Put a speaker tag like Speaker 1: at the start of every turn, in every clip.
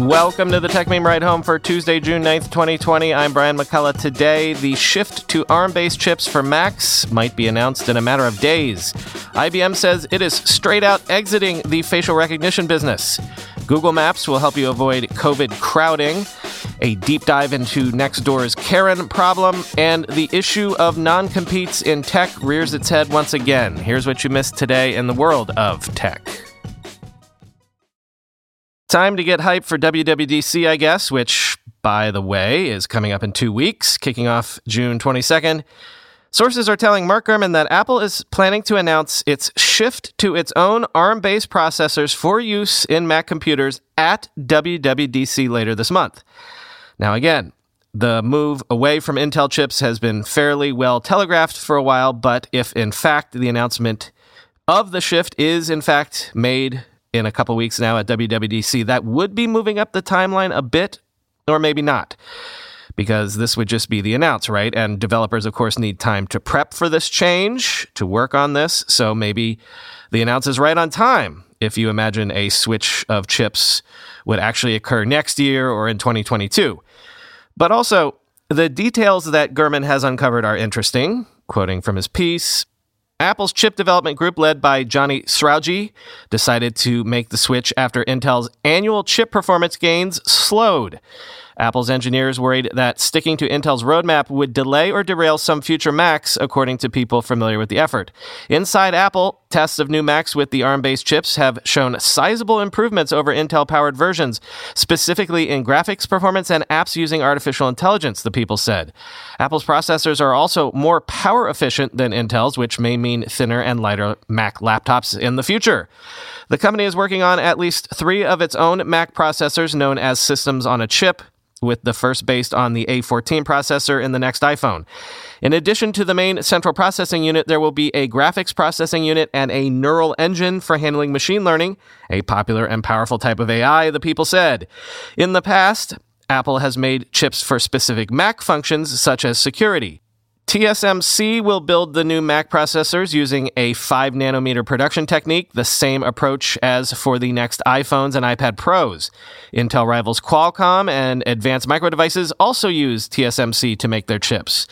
Speaker 1: Welcome to the Techmeme Ride Home for Tuesday, June 9th, 2020. I'm Brian McCullough. Today, the shift to ARM based chips for Macs might be announced in a matter of days. IBM says it is straight out exiting the facial recognition business. Google Maps will help you avoid COVID crowding. A deep dive into Nextdoor's Karen problem, and the issue of non competes in tech rears its head once again. Here's what you missed today in the world of tech. Time to get hype for WWDC, I guess, which, by the way, is coming up in two weeks, kicking off June 22nd. Sources are telling Mark Gurman that Apple is planning to announce its shift to its own ARM based processors for use in Mac computers at WWDC later this month. Now, again, the move away from Intel chips has been fairly well telegraphed for a while, but if in fact the announcement of the shift is in fact made in a couple weeks now at WWDC. That would be moving up the timeline a bit, or maybe not, because this would just be the announce, right? And developers, of course, need time to prep for this change, to work on this. So maybe the announce is right on time if you imagine a switch of chips would actually occur next year or in 2022. But also, the details that Gurman has uncovered are interesting. Quoting from his piece, Apple's chip development group, led by Johnny Srouji, decided to make the switch after Intel's annual chip performance gains slowed. Apple's engineers worried that sticking to Intel's roadmap would delay or derail some future Macs, according to people familiar with the effort. Inside Apple, tests of new Macs with the ARM based chips have shown sizable improvements over Intel powered versions, specifically in graphics performance and apps using artificial intelligence, the people said. Apple's processors are also more power efficient than Intel's, which may mean thinner and lighter Mac laptops in the future. The company is working on at least three of its own Mac processors known as systems on a chip with the first based on the A14 processor in the next iPhone. In addition to the main central processing unit, there will be a graphics processing unit and a neural engine for handling machine learning, a popular and powerful type of AI, the people said. In the past, Apple has made chips for specific Mac functions such as security. TSMC will build the new Mac processors using a 5 nanometer production technique, the same approach as for the next iPhones and iPad Pros. Intel rivals Qualcomm and Advanced Micro Devices also use TSMC to make their chips.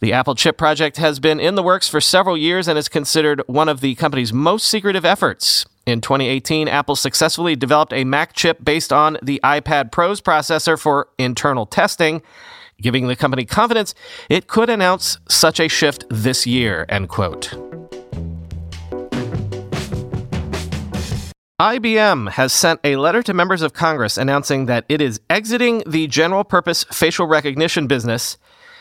Speaker 1: The Apple chip project has been in the works for several years and is considered one of the company's most secretive efforts. In 2018, Apple successfully developed a Mac chip based on the iPad Pros processor for internal testing giving the company confidence it could announce such a shift this year, end quote. IBM has sent a letter to members of Congress announcing that it is exiting the general purpose facial recognition business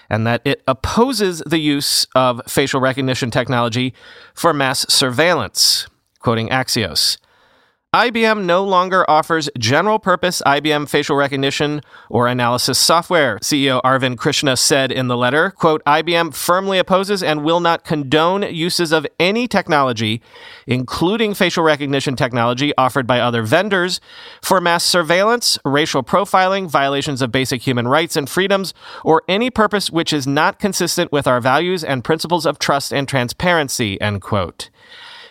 Speaker 1: and that it opposes the use of facial recognition technology for mass surveillance, quoting Axios. IBM no longer offers general purpose IBM facial recognition or analysis software, CEO Arvind Krishna said in the letter. Quote, IBM firmly opposes and will not condone uses of any technology, including facial recognition technology offered by other vendors, for mass surveillance, racial profiling, violations of basic human rights and freedoms, or any purpose which is not consistent with our values and principles of trust and transparency, end quote.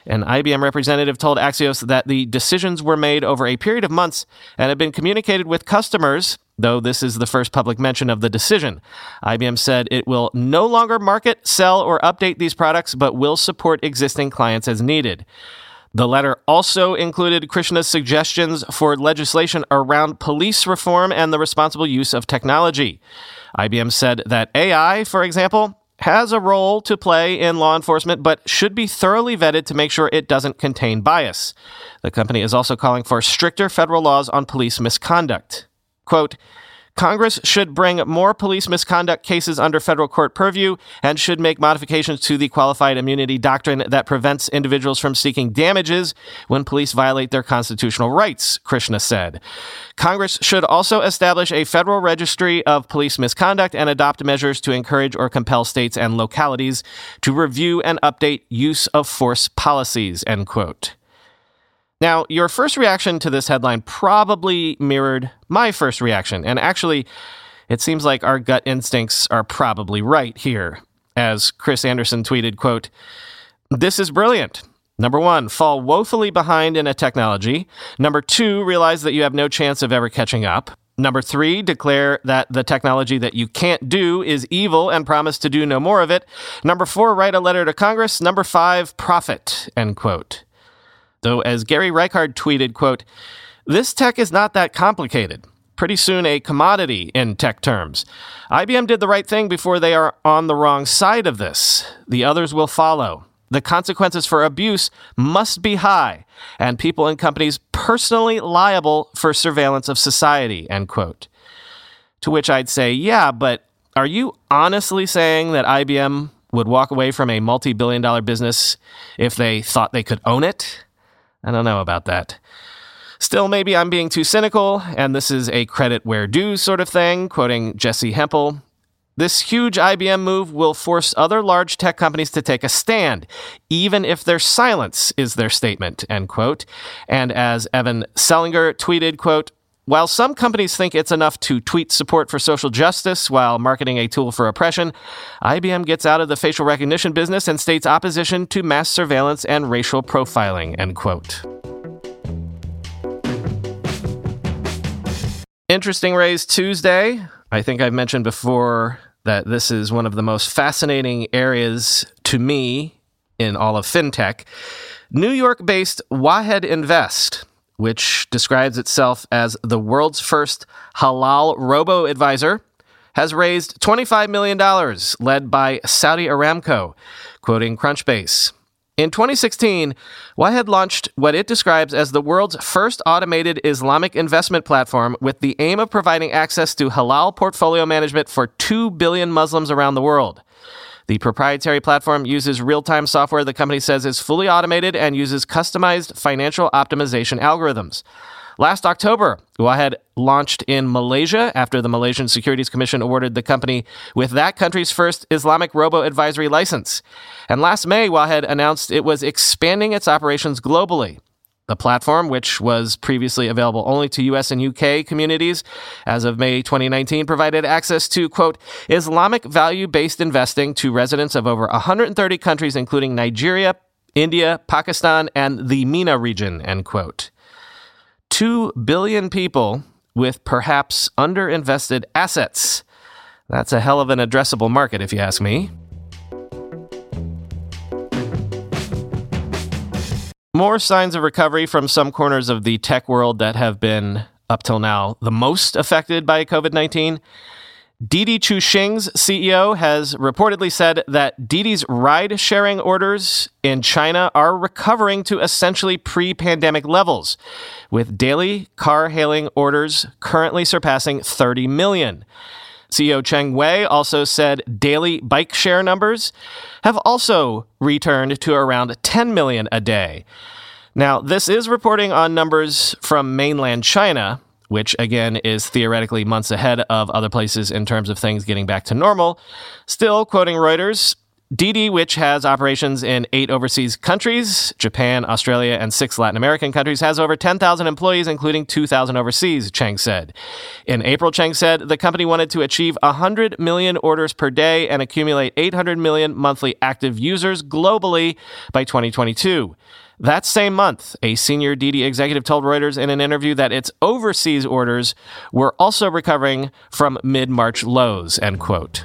Speaker 1: An IBM representative told Axios that the decisions were made over a period of months and had been communicated with customers, though this is the first public mention of the decision. IBM said it will no longer market, sell, or update these products, but will support existing clients as needed. The letter also included Krishna's suggestions for legislation around police reform and the responsible use of technology. IBM said that AI, for example, has a role to play in law enforcement, but should be thoroughly vetted to make sure it doesn't contain bias. The company is also calling for stricter federal laws on police misconduct. Quote, Congress should bring more police misconduct cases under federal court purview and should make modifications to the qualified immunity doctrine that prevents individuals from seeking damages when police violate their constitutional rights, Krishna said. Congress should also establish a federal registry of police misconduct and adopt measures to encourage or compel states and localities to review and update use of force policies, end quote. Now, your first reaction to this headline probably mirrored my first reaction, and actually, it seems like our gut instincts are probably right here. As Chris Anderson tweeted, quote, This is brilliant. Number one, fall woefully behind in a technology. Number two, realize that you have no chance of ever catching up. Number three, declare that the technology that you can't do is evil and promise to do no more of it. Number four, write a letter to Congress. Number five, profit, end quote. Though, as Gary Reichard tweeted, quote, this tech is not that complicated. Pretty soon a commodity in tech terms. IBM did the right thing before they are on the wrong side of this. The others will follow. The consequences for abuse must be high, and people and companies personally liable for surveillance of society, end quote. To which I'd say, yeah, but are you honestly saying that IBM would walk away from a multi billion dollar business if they thought they could own it? I don't know about that. Still, maybe I'm being too cynical, and this is a credit where due sort of thing, quoting Jessi Hempel. This huge IBM move will force other large tech companies to take a stand, even if their silence is their statement, end quote. And as Evan Selinger tweeted, quote, while some companies think it's enough to tweet support for social justice while marketing a tool for oppression, IBM gets out of the facial recognition business and states opposition to mass surveillance and racial profiling, end quote. Interesting raise Tuesday. I think I've mentioned before that this is one of the most fascinating areas to me in all of fintech. New York based Wahed Invest which describes itself as the world's first halal robo advisor, has raised $25 million, led by Saudi Aramco, quoting Crunchbase. In 2016, Wahed launched what it describes as the world's first automated Islamic investment platform with the aim of providing access to halal portfolio management for 2 billion Muslims around the world. The proprietary platform uses real time software the company says is fully automated and uses customized financial optimization algorithms. Last October, Wahed launched in Malaysia after the Malaysian Securities Commission awarded the company with that country's first Islamic robo advisory license. And last May, Wahed announced it was expanding its operations globally. The platform, which was previously available only to US and UK communities, as of May 2019, provided access to, quote, Islamic value based investing to residents of over 130 countries, including Nigeria, India, Pakistan, and the MENA region, end quote. Two billion people with perhaps underinvested assets. That's a hell of an addressable market, if you ask me. More signs of recovery from some corners of the tech world that have been, up till now, the most affected by COVID 19. Didi Chuxing's CEO has reportedly said that Didi's ride sharing orders in China are recovering to essentially pre pandemic levels, with daily car hailing orders currently surpassing 30 million. CEO Cheng Wei also said daily bike share numbers have also returned to around 10 million a day. Now, this is reporting on numbers from mainland China, which again is theoretically months ahead of other places in terms of things getting back to normal. Still, quoting Reuters, Didi, which has operations in eight overseas countries Japan, Australia, and six Latin American countries, has over 10,000 employees, including 2,000 overseas, Cheng said. In April, Cheng said the company wanted to achieve 100 million orders per day and accumulate 800 million monthly active users globally by 2022. That same month, a senior Didi executive told Reuters in an interview that its overseas orders were also recovering from mid March lows, end quote.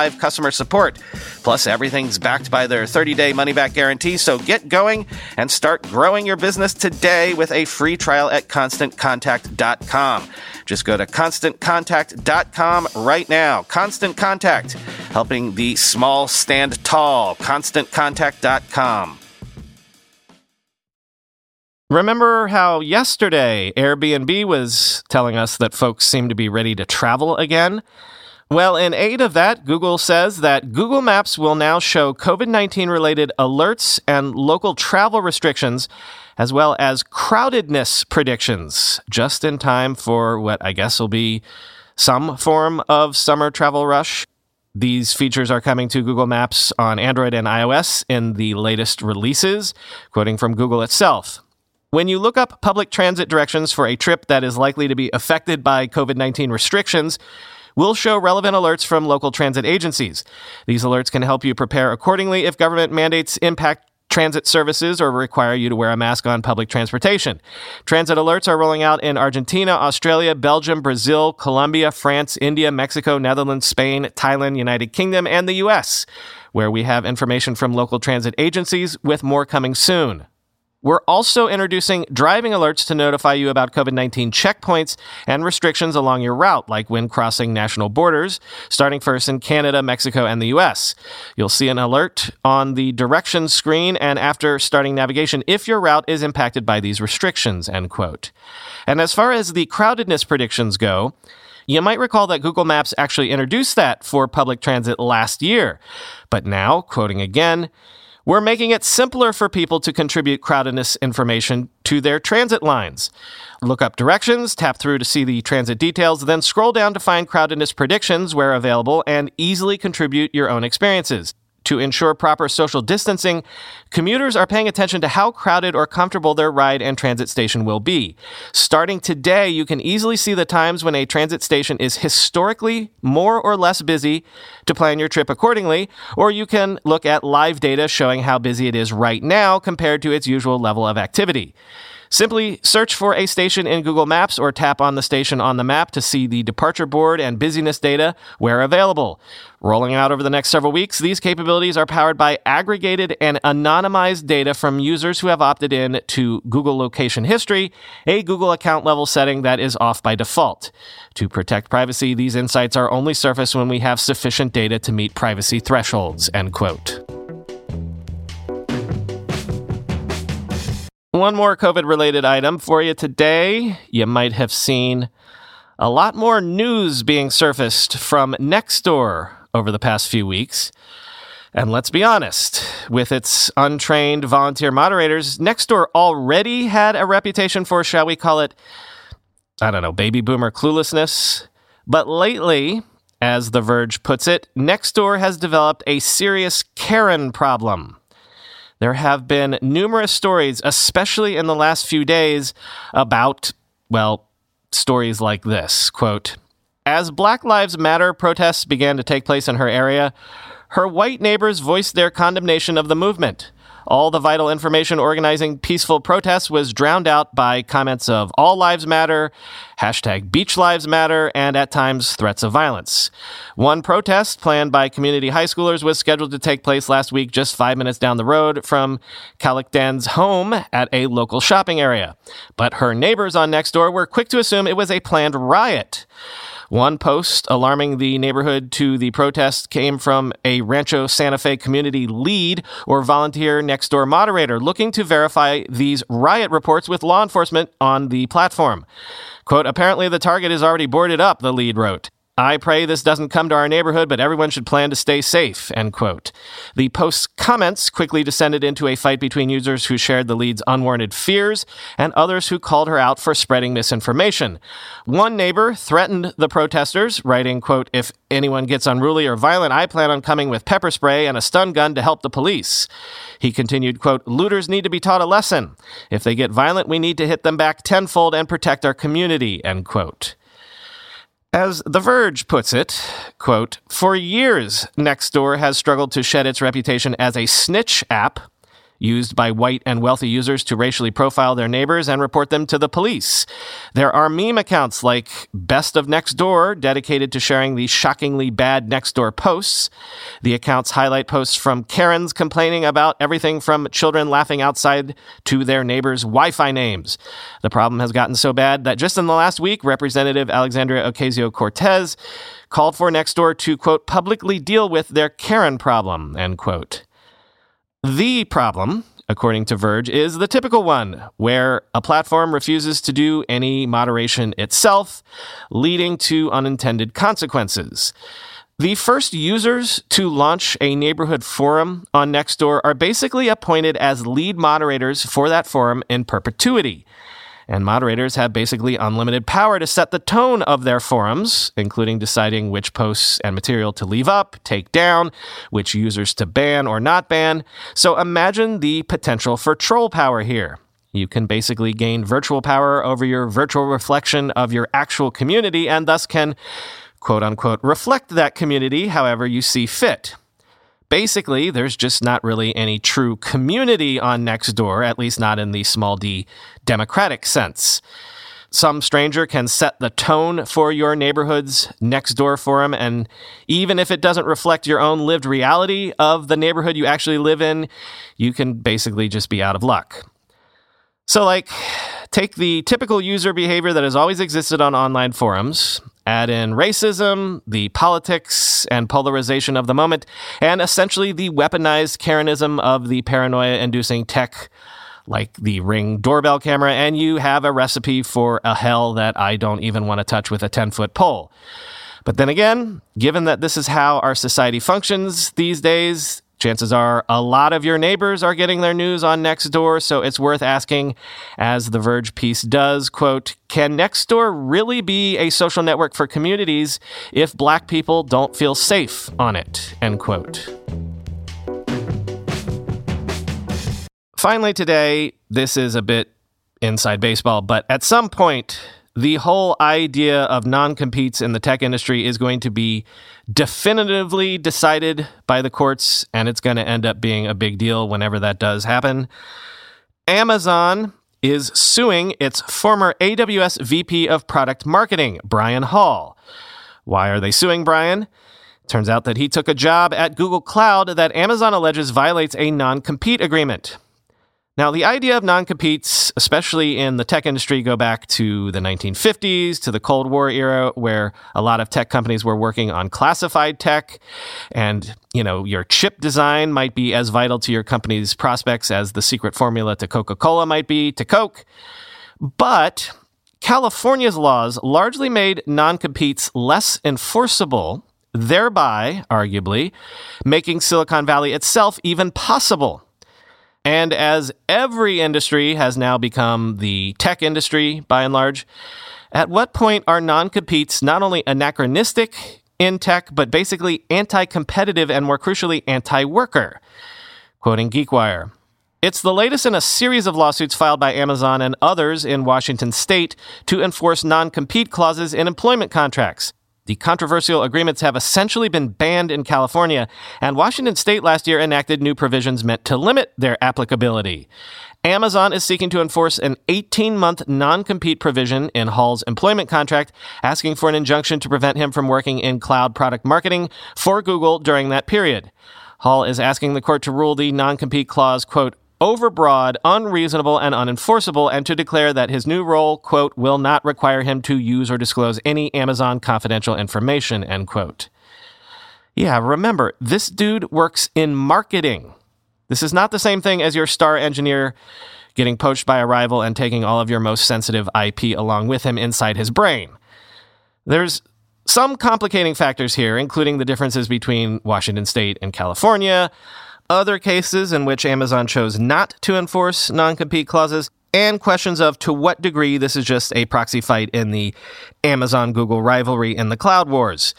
Speaker 1: live customer support. Plus, everything's backed by their 30 day money back guarantee, so get going and start growing your business today with a free trial at constantcontact.com. Just go to constantcontact.com right now. Constant Contact, helping the small stand tall. ConstantContact.com. Remember how yesterday Airbnb was telling us that folks seem to be ready to travel again? Well, in aid of that, Google says that Google Maps will now show COVID 19 related alerts and local travel restrictions as well as crowdedness predictions, just in time for what I guess will be some form of summer travel rush. These features are coming to Google Maps on Android and iOS in the latest releases, quoting from Google itself. When you look up public transit directions for a trip that is likely to be affected by COVID 19 restrictions, We'll show relevant alerts from local transit agencies. These alerts can help you prepare accordingly if government mandates impact transit services or require you to wear a mask on public transportation. Transit alerts are rolling out in Argentina, Australia, Belgium, Brazil, Colombia, France, India, Mexico, Netherlands, Spain, Thailand, United Kingdom, and the US, where we have information from local transit agencies with more coming soon. We're also introducing driving alerts to notify you about COVID 19 checkpoints and restrictions along your route, like when crossing national borders, starting first in Canada, Mexico, and the US. You'll see an alert on the directions screen and after starting navigation if your route is impacted by these restrictions, end quote. And as far as the crowdedness predictions go, you might recall that Google Maps actually introduced that for public transit last year. But now, quoting again, we're making it simpler for people to contribute crowdedness information to their transit lines. Look up directions, tap through to see the transit details, then scroll down to find crowdedness predictions where available and easily contribute your own experiences. To ensure proper social distancing, commuters are paying attention to how crowded or comfortable their ride and transit station will be. Starting today, you can easily see the times when a transit station is historically more or less busy to plan your trip accordingly, or you can look at live data showing how busy it is right now compared to its usual level of activity. Simply search for a station in Google Maps or tap on the station on the map to see the departure board and busyness data where available. Rolling out over the next several weeks, these capabilities are powered by aggregated and anonymized data from users who have opted in to Google Location History, a Google account level setting that is off by default. To protect privacy, these insights are only surfaced when we have sufficient data to meet privacy thresholds, end quote. One more COVID related item for you today. You might have seen a lot more news being surfaced from Nextdoor over the past few weeks. And let's be honest, with its untrained volunteer moderators, Nextdoor already had a reputation for, shall we call it, I don't know, baby boomer cluelessness. But lately, as The Verge puts it, Nextdoor has developed a serious Karen problem. There have been numerous stories, especially in the last few days, about, well, stories like this quote, As Black Lives Matter protests began to take place in her area, her white neighbors voiced their condemnation of the movement. All the vital information organizing peaceful protests was drowned out by comments of all lives matter, hashtag beach lives matter, and at times threats of violence. One protest planned by community high schoolers was scheduled to take place last week just five minutes down the road from Kalikdan's home at a local shopping area. But her neighbors on Nextdoor were quick to assume it was a planned riot. One post alarming the neighborhood to the protest came from a Rancho Santa Fe community lead or volunteer next door moderator looking to verify these riot reports with law enforcement on the platform. Quote, apparently the target is already boarded up, the lead wrote. I pray this doesn't come to our neighborhood, but everyone should plan to stay safe. End quote. The post's comments quickly descended into a fight between users who shared the lead's unwarranted fears and others who called her out for spreading misinformation. One neighbor threatened the protesters, writing, quote, If anyone gets unruly or violent, I plan on coming with pepper spray and a stun gun to help the police. He continued, quote, Looters need to be taught a lesson. If they get violent, we need to hit them back tenfold and protect our community, end quote. As The Verge puts it, quote, for years, Nextdoor has struggled to shed its reputation as a snitch app used by white and wealthy users to racially profile their neighbors and report them to the police. There are meme accounts like Best of Next Door, dedicated to sharing the shockingly bad next door posts. The accounts highlight posts from Karens complaining about everything from children laughing outside to their neighbors' Wi Fi names. The problem has gotten so bad that just in the last week, Representative Alexandria Ocasio Cortez called for Nextdoor to, quote, publicly deal with their Karen problem, end quote. The problem, according to Verge, is the typical one where a platform refuses to do any moderation itself, leading to unintended consequences. The first users to launch a neighborhood forum on Nextdoor are basically appointed as lead moderators for that forum in perpetuity. And moderators have basically unlimited power to set the tone of their forums, including deciding which posts and material to leave up, take down, which users to ban or not ban. So imagine the potential for troll power here. You can basically gain virtual power over your virtual reflection of your actual community and thus can, quote unquote, reflect that community however you see fit. Basically, there's just not really any true community on Nextdoor, at least not in the small d democratic sense. Some stranger can set the tone for your neighborhood's Nextdoor forum, and even if it doesn't reflect your own lived reality of the neighborhood you actually live in, you can basically just be out of luck. So, like, take the typical user behavior that has always existed on online forums, add in racism, the politics and polarization of the moment, and essentially the weaponized Karenism of the paranoia inducing tech like the ring doorbell camera, and you have a recipe for a hell that I don't even want to touch with a 10 foot pole. But then again, given that this is how our society functions these days, Chances are a lot of your neighbors are getting their news on Nextdoor, so it's worth asking, as the Verge piece does, quote, can Nextdoor really be a social network for communities if black people don't feel safe on it, end quote. Finally, today, this is a bit inside baseball, but at some point, the whole idea of non competes in the tech industry is going to be definitively decided by the courts, and it's going to end up being a big deal whenever that does happen. Amazon is suing its former AWS VP of Product Marketing, Brian Hall. Why are they suing Brian? Turns out that he took a job at Google Cloud that Amazon alleges violates a non compete agreement. Now, the idea of non competes, especially in the tech industry, go back to the 1950s, to the Cold War era, where a lot of tech companies were working on classified tech. And, you know, your chip design might be as vital to your company's prospects as the secret formula to Coca Cola might be to Coke. But California's laws largely made non competes less enforceable, thereby, arguably, making Silicon Valley itself even possible. And as every industry has now become the tech industry by and large, at what point are non competes not only anachronistic in tech, but basically anti competitive and more crucially, anti worker? Quoting GeekWire. It's the latest in a series of lawsuits filed by Amazon and others in Washington state to enforce non compete clauses in employment contracts. The controversial agreements have essentially been banned in California, and Washington state last year enacted new provisions meant to limit their applicability. Amazon is seeking to enforce an 18 month non compete provision in Hall's employment contract, asking for an injunction to prevent him from working in cloud product marketing for Google during that period. Hall is asking the court to rule the non compete clause, quote, overbroad, unreasonable, and unenforceable, and to declare that his new role, quote, will not require him to use or disclose any Amazon confidential information, end quote. Yeah, remember, this dude works in marketing. This is not the same thing as your star engineer getting poached by a rival and taking all of your most sensitive IP along with him inside his brain. There's some complicating factors here, including the differences between Washington state and California, other cases in which Amazon chose not to enforce non compete clauses, and questions of to what degree this is just a proxy fight in the Amazon Google rivalry in the cloud wars.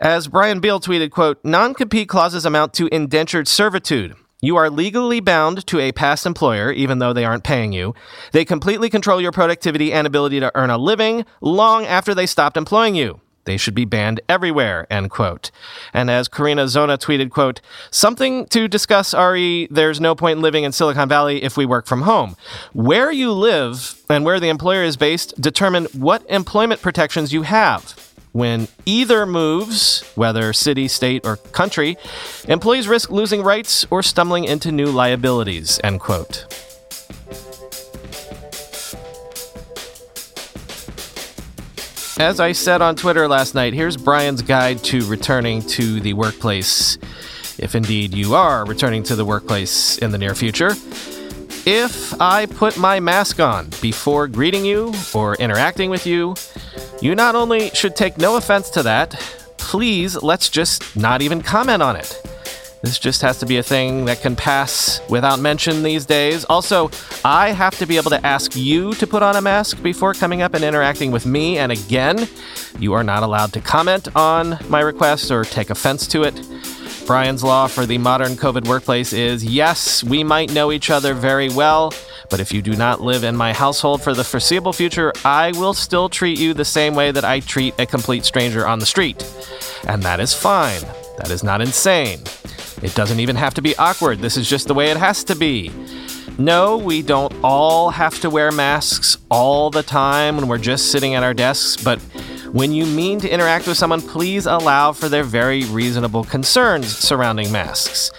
Speaker 1: As Brian Beal tweeted, quote, non compete clauses amount to indentured servitude. You are legally bound to a past employer, even though they aren't paying you. They completely control your productivity and ability to earn a living long after they stopped employing you. They should be banned everywhere, end quote. And as Carina Zona tweeted, quote, something to discuss, Ari, there's no point in living in Silicon Valley if we work from home. Where you live and where the employer is based determine what employment protections you have. When either moves, whether city, state, or country, employees risk losing rights or stumbling into new liabilities, end quote. As I said on Twitter last night, here's Brian's guide to returning to the workplace, if indeed you are returning to the workplace in the near future. If I put my mask on before greeting you or interacting with you, you not only should take no offense to that, please let's just not even comment on it. This just has to be a thing that can pass without mention these days. Also, I have to be able to ask you to put on a mask before coming up and interacting with me. And again, you are not allowed to comment on my request or take offense to it. Brian's law for the modern COVID workplace is yes, we might know each other very well, but if you do not live in my household for the foreseeable future, I will still treat you the same way that I treat a complete stranger on the street. And that is fine. That is not insane. It doesn't even have to be awkward. This is just the way it has to be. No, we don't all have to wear masks all the time when we're just sitting at our desks, but when you mean to interact with someone, please allow for their very reasonable concerns surrounding masks.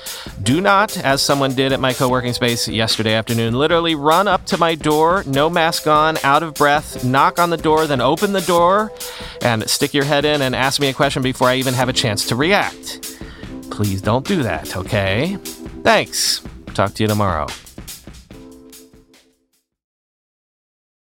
Speaker 1: Do not, as someone did at my co working space yesterday afternoon, literally run up to my door, no mask on, out of breath, knock on the door, then open the door, and stick your head in and ask me a question before I even have a chance to react. Please don't do that, okay? Thanks. Talk to you tomorrow.